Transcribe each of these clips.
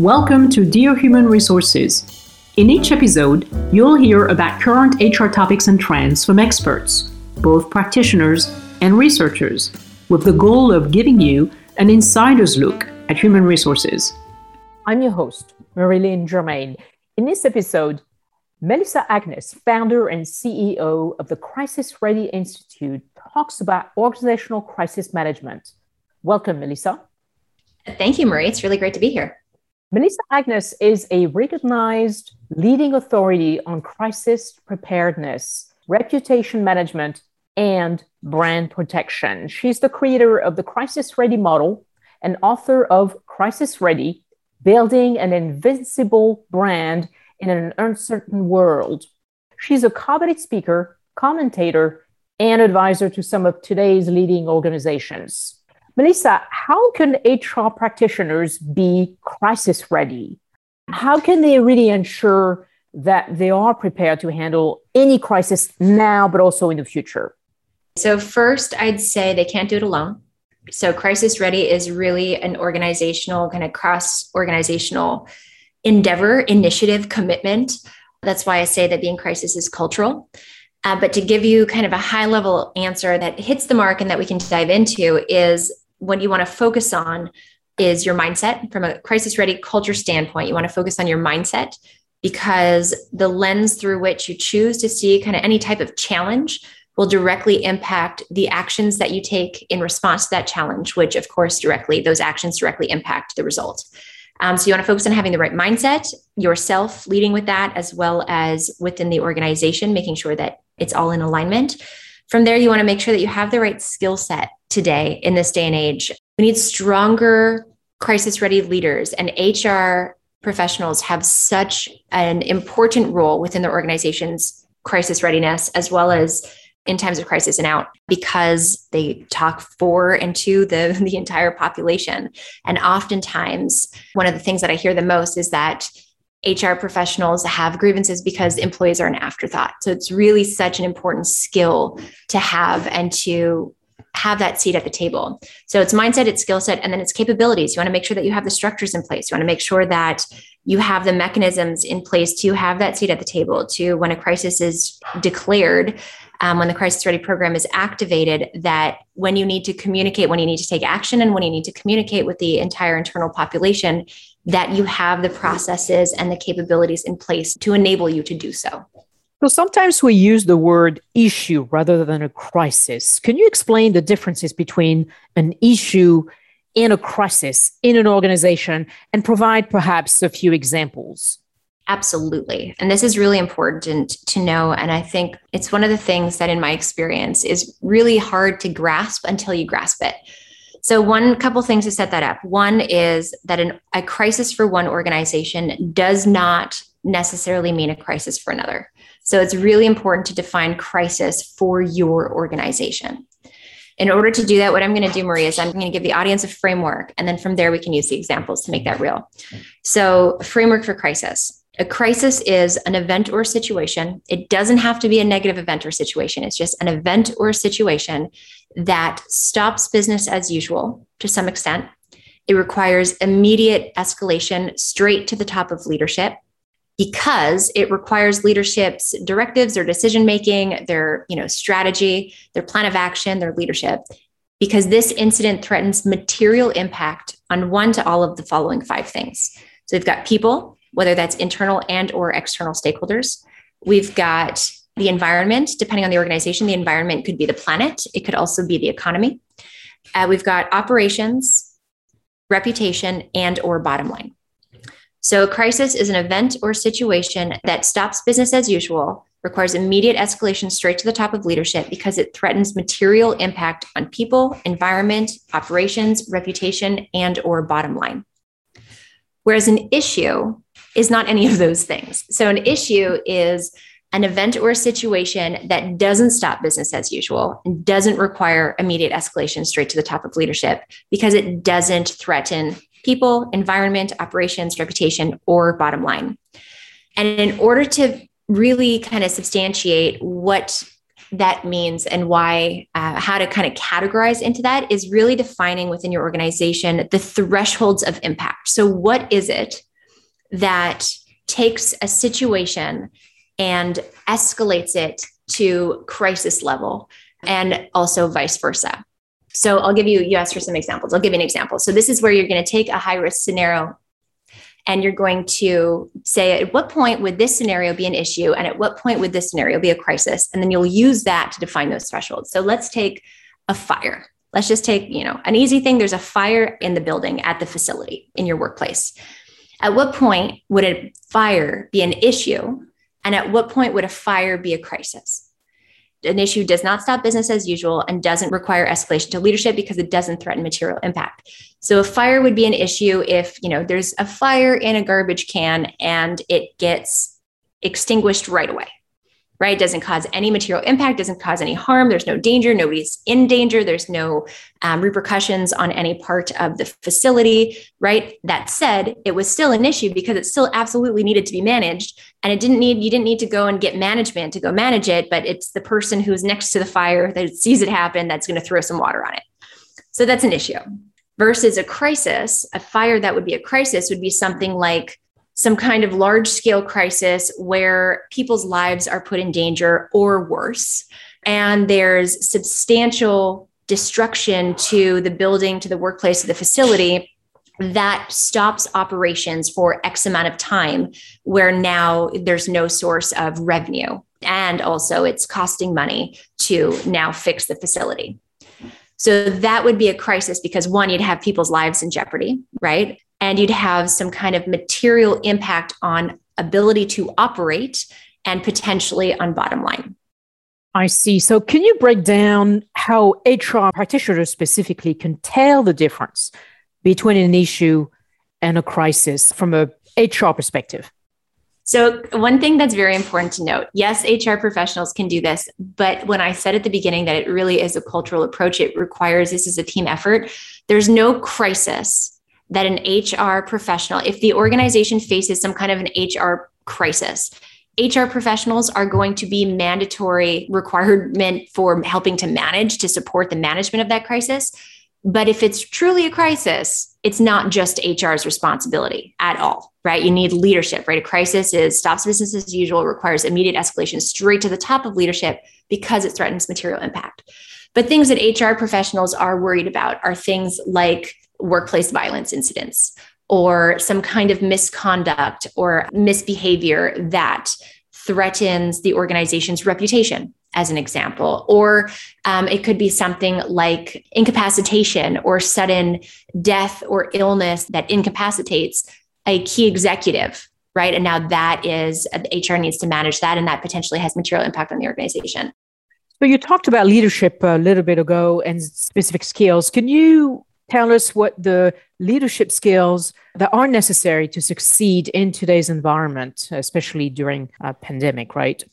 Welcome to Dear Human Resources. In each episode, you'll hear about current HR topics and trends from experts, both practitioners and researchers, with the goal of giving you an insider's look at human resources. I'm your host, Marie-Line Germain. In this episode, Melissa Agnes, founder and CEO of the Crisis Ready Institute, talks about organizational crisis management. Welcome, Melissa. Thank you, Marie. It's really great to be here. Melissa Agnes is a recognized leading authority on crisis preparedness, reputation management, and brand protection. She's the creator of the Crisis Ready model and author of Crisis Ready Building an Invincible Brand in an Uncertain World. She's a coveted speaker, commentator, and advisor to some of today's leading organizations. Melissa, how can HR practitioners be crisis ready? How can they really ensure that they are prepared to handle any crisis now, but also in the future? So, first, I'd say they can't do it alone. So, Crisis Ready is really an organizational, kind of cross organizational endeavor, initiative, commitment. That's why I say that being crisis is cultural. Uh, but to give you kind of a high level answer that hits the mark and that we can dive into is what you want to focus on is your mindset from a crisis ready culture standpoint. You want to focus on your mindset because the lens through which you choose to see kind of any type of challenge will directly impact the actions that you take in response to that challenge, which, of course, directly, those actions directly impact the result. Um, so you want to focus on having the right mindset, yourself leading with that, as well as within the organization, making sure that it's all in alignment. From there, you want to make sure that you have the right skill set today in this day and age. We need stronger crisis ready leaders, and HR professionals have such an important role within their organization's crisis readiness, as well as in times of crisis and out because they talk for and to the, the entire population. And oftentimes, one of the things that I hear the most is that HR professionals have grievances because employees are an afterthought. So it's really such an important skill to have and to have that seat at the table. So it's mindset, it's skill set, and then it's capabilities. You want to make sure that you have the structures in place. You want to make sure that you have the mechanisms in place to have that seat at the table to when a crisis is declared um, when the crisis ready program is activated that when you need to communicate when you need to take action and when you need to communicate with the entire internal population that you have the processes and the capabilities in place to enable you to do so so sometimes we use the word issue rather than a crisis. Can you explain the differences between an issue and a crisis in an organization and provide perhaps a few examples? Absolutely. And this is really important to know. And I think it's one of the things that, in my experience, is really hard to grasp until you grasp it. So, one couple things to set that up. One is that an, a crisis for one organization does not necessarily mean a crisis for another. So it's really important to define crisis for your organization. In order to do that, what I'm going to do, Maria, is I'm going to give the audience a framework. And then from there, we can use the examples to make that real. So, framework for crisis. A crisis is an event or situation. It doesn't have to be a negative event or situation. It's just an event or situation that stops business as usual to some extent. It requires immediate escalation straight to the top of leadership because it requires leadership's directives their decision making their you know strategy their plan of action their leadership because this incident threatens material impact on one to all of the following five things. So we've got people whether that's internal and or external stakeholders. We've got the environment depending on the organization the environment could be the planet. It could also be the economy. Uh, we've got operations reputation and or bottom line so, a crisis is an event or situation that stops business as usual, requires immediate escalation straight to the top of leadership because it threatens material impact on people, environment, operations, reputation, and or bottom line. Whereas an issue is not any of those things. So, an issue is an event or a situation that doesn't stop business as usual and doesn't require immediate escalation straight to the top of leadership because it doesn't threaten people, environment, operations, reputation, or bottom line. And in order to really kind of substantiate what that means and why, uh, how to kind of categorize into that is really defining within your organization the thresholds of impact. So, what is it that takes a situation and escalates it to crisis level, and also vice versa? So, I'll give you, you asked for some examples. I'll give you an example. So, this is where you're going to take a high risk scenario and you're going to say at what point would this scenario be an issue? And at what point would this scenario be a crisis? And then you'll use that to define those thresholds. So let's take a fire. Let's just take you know an easy thing. There's a fire in the building at the facility in your workplace. At what point would a fire be an issue? And at what point would a fire be a crisis an issue does not stop business as usual and doesn't require escalation to leadership because it doesn't threaten material impact. So a fire would be an issue if, you know, there's a fire in a garbage can and it gets extinguished right away right? Doesn't cause any material impact, doesn't cause any harm. There's no danger. Nobody's in danger. There's no um, repercussions on any part of the facility, right? That said, it was still an issue because it still absolutely needed to be managed. And it didn't need, you didn't need to go and get management to go manage it, but it's the person who's next to the fire that sees it happen that's going to throw some water on it. So that's an issue. Versus a crisis, a fire that would be a crisis would be something like some kind of large scale crisis where people's lives are put in danger or worse. And there's substantial destruction to the building, to the workplace, to the facility that stops operations for X amount of time, where now there's no source of revenue. And also, it's costing money to now fix the facility. So that would be a crisis because one, you'd have people's lives in jeopardy, right? And you'd have some kind of material impact on ability to operate and potentially on bottom line. I see. So, can you break down how HR practitioners specifically can tell the difference between an issue and a crisis from a HR perspective? So, one thing that's very important to note yes, HR professionals can do this, but when I said at the beginning that it really is a cultural approach, it requires this is a team effort. There's no crisis that an HR professional, if the organization faces some kind of an HR crisis, HR professionals are going to be mandatory requirement for helping to manage to support the management of that crisis. But if it's truly a crisis, it's not just HR's responsibility at all, right? You need leadership, right? A crisis is stops business as usual, requires immediate escalation straight to the top of leadership because it threatens material impact. But things that HR professionals are worried about are things like workplace violence incidents or some kind of misconduct or misbehavior that threatens the organization's reputation as an example. Or um, it could be something like incapacitation or sudden death or illness that incapacitates a key executive right? And now that is hr needs to manage that and that potentially has material impact on the organization. So you talked about leadership a little bit ago and specific skills. Can you tell us what the leadership skills that are necessary to succeed in today's environment, especially during a pandemic, right?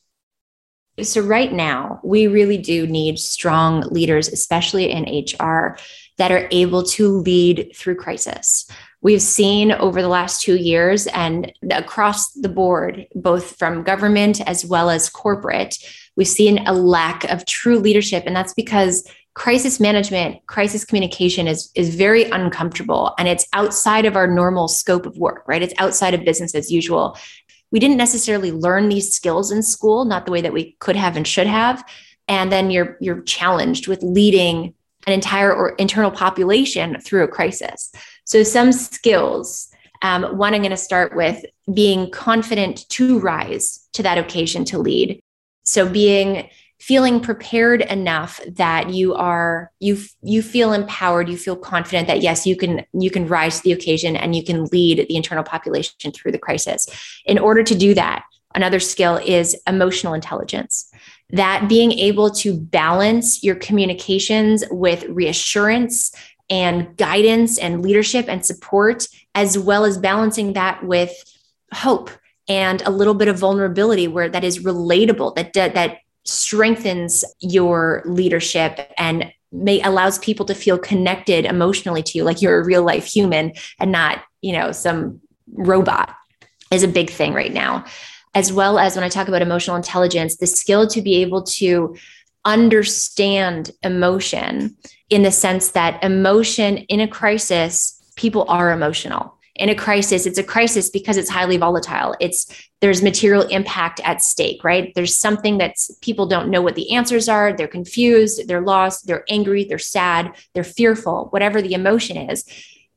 So, right now, we really do need strong leaders, especially in HR, that are able to lead through crisis. We've seen over the last two years and across the board, both from government as well as corporate, we've seen a lack of true leadership. And that's because crisis management, crisis communication is, is very uncomfortable and it's outside of our normal scope of work, right? It's outside of business as usual. We didn't necessarily learn these skills in school, not the way that we could have and should have. And then you're you're challenged with leading an entire or internal population through a crisis. So some skills. Um, one, I'm going to start with being confident to rise to that occasion to lead. So being feeling prepared enough that you are you you feel empowered you feel confident that yes you can you can rise to the occasion and you can lead the internal population through the crisis. In order to do that another skill is emotional intelligence. That being able to balance your communications with reassurance and guidance and leadership and support as well as balancing that with hope and a little bit of vulnerability where that is relatable that that strengthens your leadership and may allows people to feel connected emotionally to you like you're a real life human and not you know some robot is a big thing right now as well as when i talk about emotional intelligence the skill to be able to understand emotion in the sense that emotion in a crisis, people are emotional. In a crisis, it's a crisis because it's highly volatile. It's there's material impact at stake, right? There's something that's people don't know what the answers are. They're confused, they're lost, they're angry, they're sad, they're fearful, whatever the emotion is.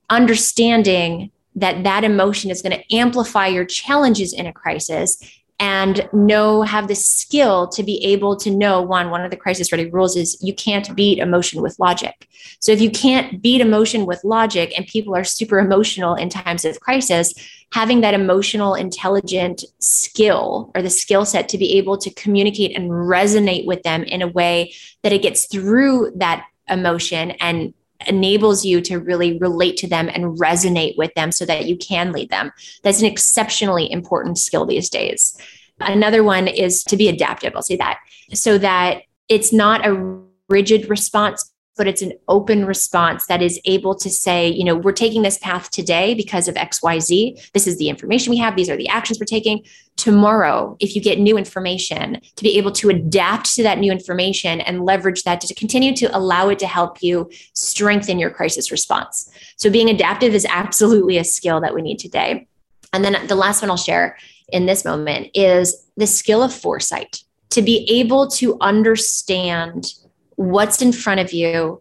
Understanding that that emotion is going to amplify your challenges in a crisis and know have the skill to be able to know one one of the crisis ready rules is you can't beat emotion with logic. So if you can't beat emotion with logic and people are super emotional in times of crisis having that emotional intelligent skill or the skill set to be able to communicate and resonate with them in a way that it gets through that emotion and enables you to really relate to them and resonate with them so that you can lead them. That's an exceptionally important skill these days. Another one is to be adaptive. I'll say that so that it's not a rigid response but it's an open response that is able to say, you know, we're taking this path today because of XYZ. This is the information we have. These are the actions we're taking. Tomorrow, if you get new information, to be able to adapt to that new information and leverage that to continue to allow it to help you strengthen your crisis response. So, being adaptive is absolutely a skill that we need today. And then the last one I'll share in this moment is the skill of foresight to be able to understand what's in front of you,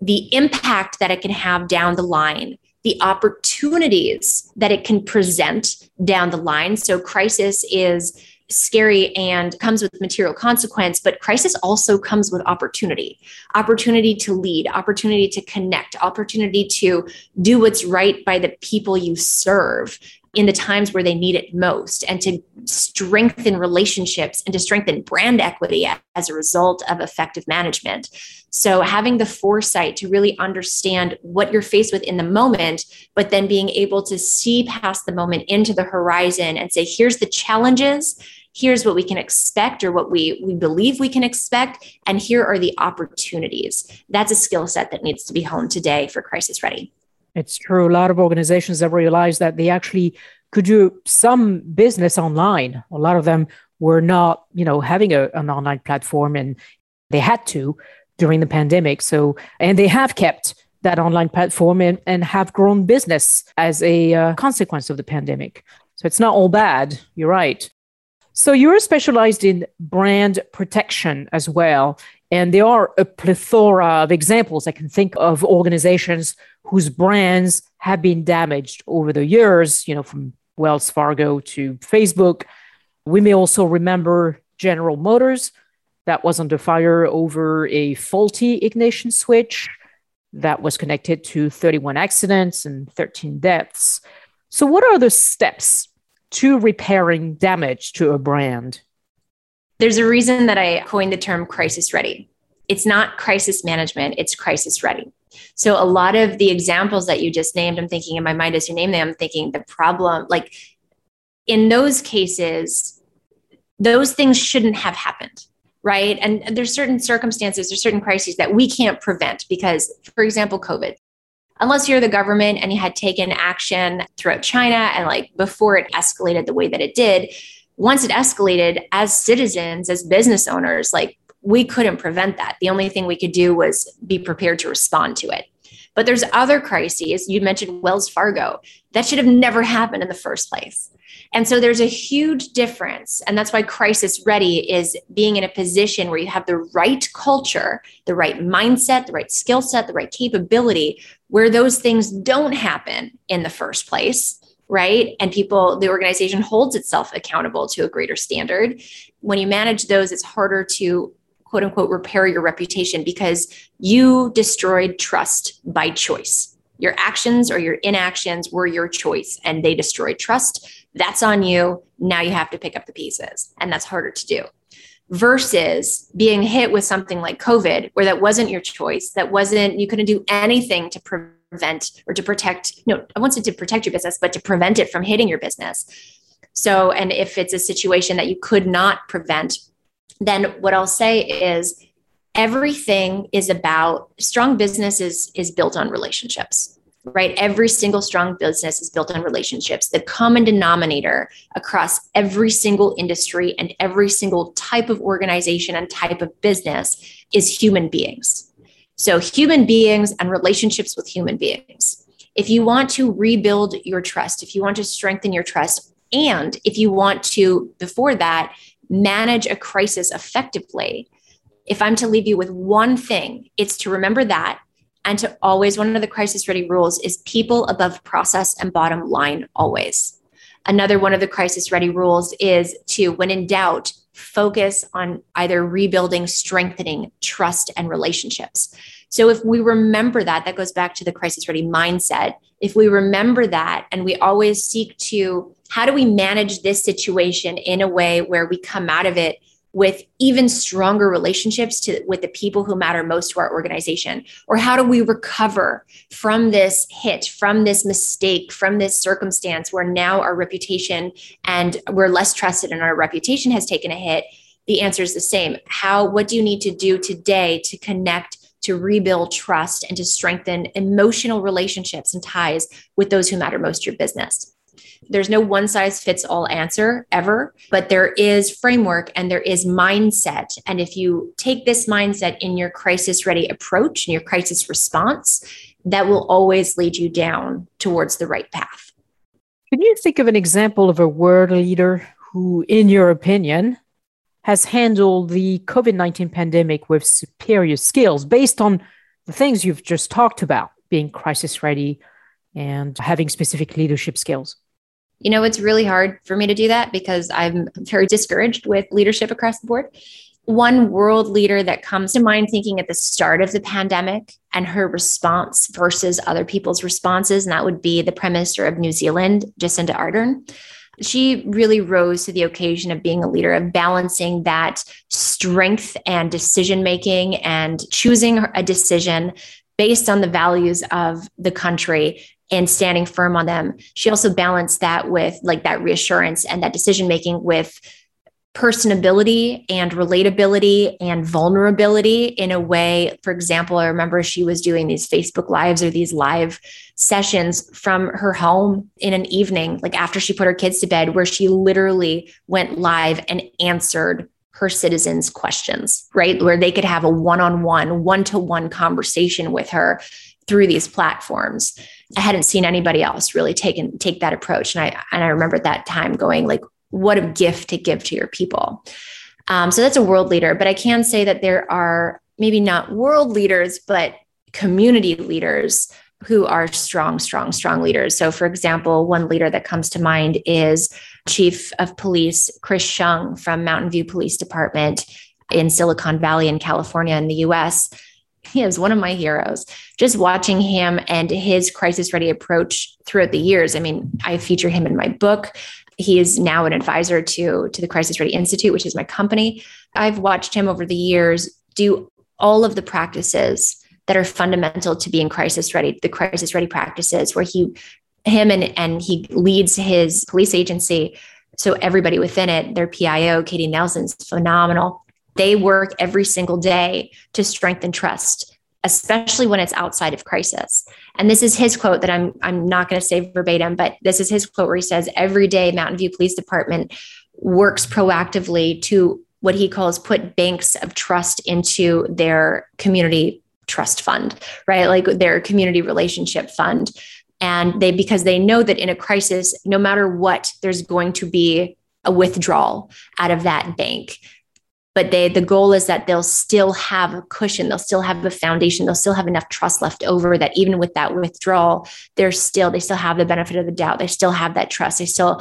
the impact that it can have down the line, the opportunities that it can present down the line. So, crisis is scary and comes with material consequence, but crisis also comes with opportunity opportunity to lead, opportunity to connect, opportunity to do what's right by the people you serve in the times where they need it most and to strengthen relationships and to strengthen brand equity as a result of effective management. So, having the foresight to really understand what you're faced with in the moment, but then being able to see past the moment into the horizon and say, here's the challenges. Here's what we can expect or what we, we believe we can expect. And here are the opportunities. That's a skill set that needs to be honed today for crisis ready. It's true. A lot of organizations have realized that they actually could do some business online. A lot of them were not, you know, having a, an online platform and they had to during the pandemic. So, and they have kept that online platform and, and have grown business as a uh, consequence of the pandemic. So it's not all bad. You're right. So you're specialized in brand protection as well. And there are a plethora of examples I can think of organizations whose brands have been damaged over the years, you know, from Wells Fargo to Facebook. We may also remember General Motors that was under fire over a faulty ignition switch that was connected to 31 accidents and 13 deaths. So, what are the steps to repairing damage to a brand? There's a reason that I coined the term crisis ready. It's not crisis management, it's crisis ready. So a lot of the examples that you just named, I'm thinking in my mind as you name them, I'm thinking the problem, like in those cases, those things shouldn't have happened. Right. And there's certain circumstances, there's certain crises that we can't prevent because, for example, COVID unless you're the government and you had taken action throughout China and like before it escalated the way that it did, once it escalated as citizens, as business owners, like we couldn't prevent that. The only thing we could do was be prepared to respond to it. But there's other crises. You mentioned Wells Fargo. That should have never happened in the first place. And so there's a huge difference. And that's why crisis ready is being in a position where you have the right culture, the right mindset, the right skill set, the right capability, where those things don't happen in the first place. Right. And people, the organization holds itself accountable to a greater standard. When you manage those, it's harder to quote unquote repair your reputation because you destroyed trust by choice. Your actions or your inactions were your choice and they destroyed trust. That's on you. Now you have to pick up the pieces. And that's harder to do versus being hit with something like COVID, where that wasn't your choice, that wasn't, you couldn't do anything to prevent or to protect, no, I wanted to protect your business, but to prevent it from hitting your business. So, and if it's a situation that you could not prevent then what I'll say is everything is about strong business is, is built on relationships right? Every single strong business is built on relationships. The common denominator across every single industry and every single type of organization and type of business is human beings. So, human beings and relationships with human beings. If you want to rebuild your trust, if you want to strengthen your trust, and if you want to, before that, manage a crisis effectively, if I'm to leave you with one thing, it's to remember that and to always, one of the crisis ready rules is people above process and bottom line always. Another one of the crisis ready rules is to, when in doubt, focus on either rebuilding, strengthening trust and relationships. So if we remember that, that goes back to the crisis ready mindset. If we remember that and we always seek to, how do we manage this situation in a way where we come out of it with even stronger relationships to with the people who matter most to our organization? Or how do we recover from this hit from this mistake from this circumstance where now our reputation and we're less trusted and our reputation has taken a hit? The answer is the same. How what do you need to do today to connect to rebuild trust and to strengthen emotional relationships and ties with those who matter most to your business there's no one size fits all answer ever, but there is framework and there is mindset. And if you take this mindset in your crisis ready approach and your crisis response, that will always lead you down towards the right path. Can you think of an example of a world leader who, in your opinion, has handled the COVID 19 pandemic with superior skills based on the things you've just talked about, being crisis ready and having specific leadership skills? You know, it's really hard for me to do that because I'm very discouraged with leadership across the board. One world leader that comes to mind thinking at the start of the pandemic and her response versus other people's responses, and that would be the Prime Minister of New Zealand, Jacinda Ardern she really rose to the occasion of being a leader, of balancing that strength and decision making and choosing a decision based on the values of the country and standing firm on them. She also balanced that with like that reassurance and that decision making with personability and relatability and vulnerability in a way. For example, I remember she was doing these Facebook lives or these live sessions from her home in an evening, like after she put her kids to bed, where she literally went live and answered her citizens' questions, right? Where they could have a one on one, one to one conversation with her through these platforms. I hadn't seen anybody else really take take that approach. And I and I remember at that time going like, what a gift to give to your people. Um, so that's a world leader. But I can say that there are maybe not world leaders, but community leaders who are strong, strong, strong leaders. So, for example, one leader that comes to mind is Chief of Police Chris Hsiung from Mountain View Police Department in Silicon Valley in California in the US he is one of my heroes. Just watching him and his crisis ready approach throughout the years. I mean, I feature him in my book. He is now an advisor to, to the Crisis Ready Institute, which is my company. I've watched him over the years do all of the practices that are fundamental to being crisis ready, the crisis ready practices where he him and and he leads his police agency. So everybody within it, their PIO, Katie Nelson's phenomenal they work every single day to strengthen trust especially when it's outside of crisis. And this is his quote that i'm i'm not going to say verbatim but this is his quote where he says every day mountain view police department works proactively to what he calls put banks of trust into their community trust fund right? Like their community relationship fund. And they because they know that in a crisis no matter what there's going to be a withdrawal out of that bank but they the goal is that they'll still have a cushion they'll still have a foundation they'll still have enough trust left over that even with that withdrawal they're still they still have the benefit of the doubt they still have that trust they still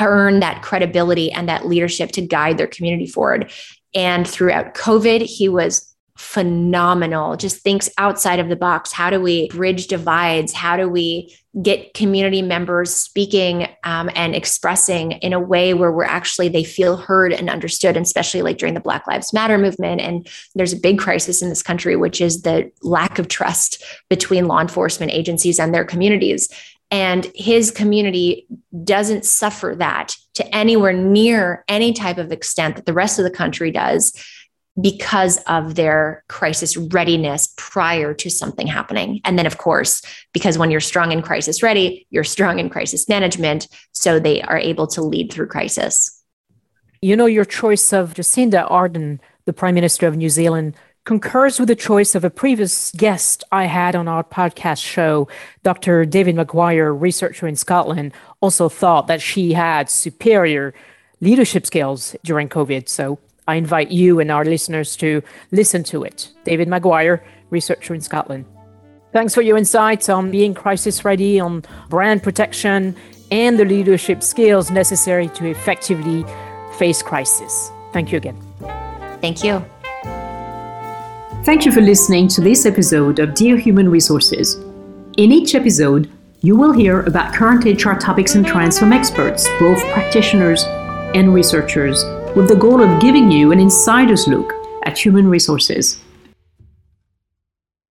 earn that credibility and that leadership to guide their community forward. And throughout covid he was phenomenal. Just thinks outside of the box. How do we bridge divides? How do we get community members speaking um, and expressing in a way where we're actually they feel heard and understood and especially like during the black lives matter movement. And there's a big crisis in this country which is the lack of trust between law enforcement agencies and their communities. And his community doesn't suffer that to anywhere near any type of extent that the rest of the country does because of their crisis readiness prior to something happening. And then, of course, because when you're strong in crisis ready, you're strong in crisis management. So they are able to lead through crisis. You know, your choice of Jacinda Ardern, the Prime Minister of New Zealand, concurs with the choice of a previous guest I had on our podcast show. Dr. David Maguire, researcher in Scotland, also thought that she had superior leadership skills during COVID. So I invite you and our listeners to listen to it. David Maguire, researcher in Scotland. Thanks for your insights on being crisis ready, on brand protection, and the leadership skills necessary to effectively face crisis. Thank you again. Thank you. Thank you for listening to this episode of Dear Human Resources. In each episode, you will hear about current HR topics and trends from experts, both practitioners and researchers, with the goal of giving you an insider's look at human resources.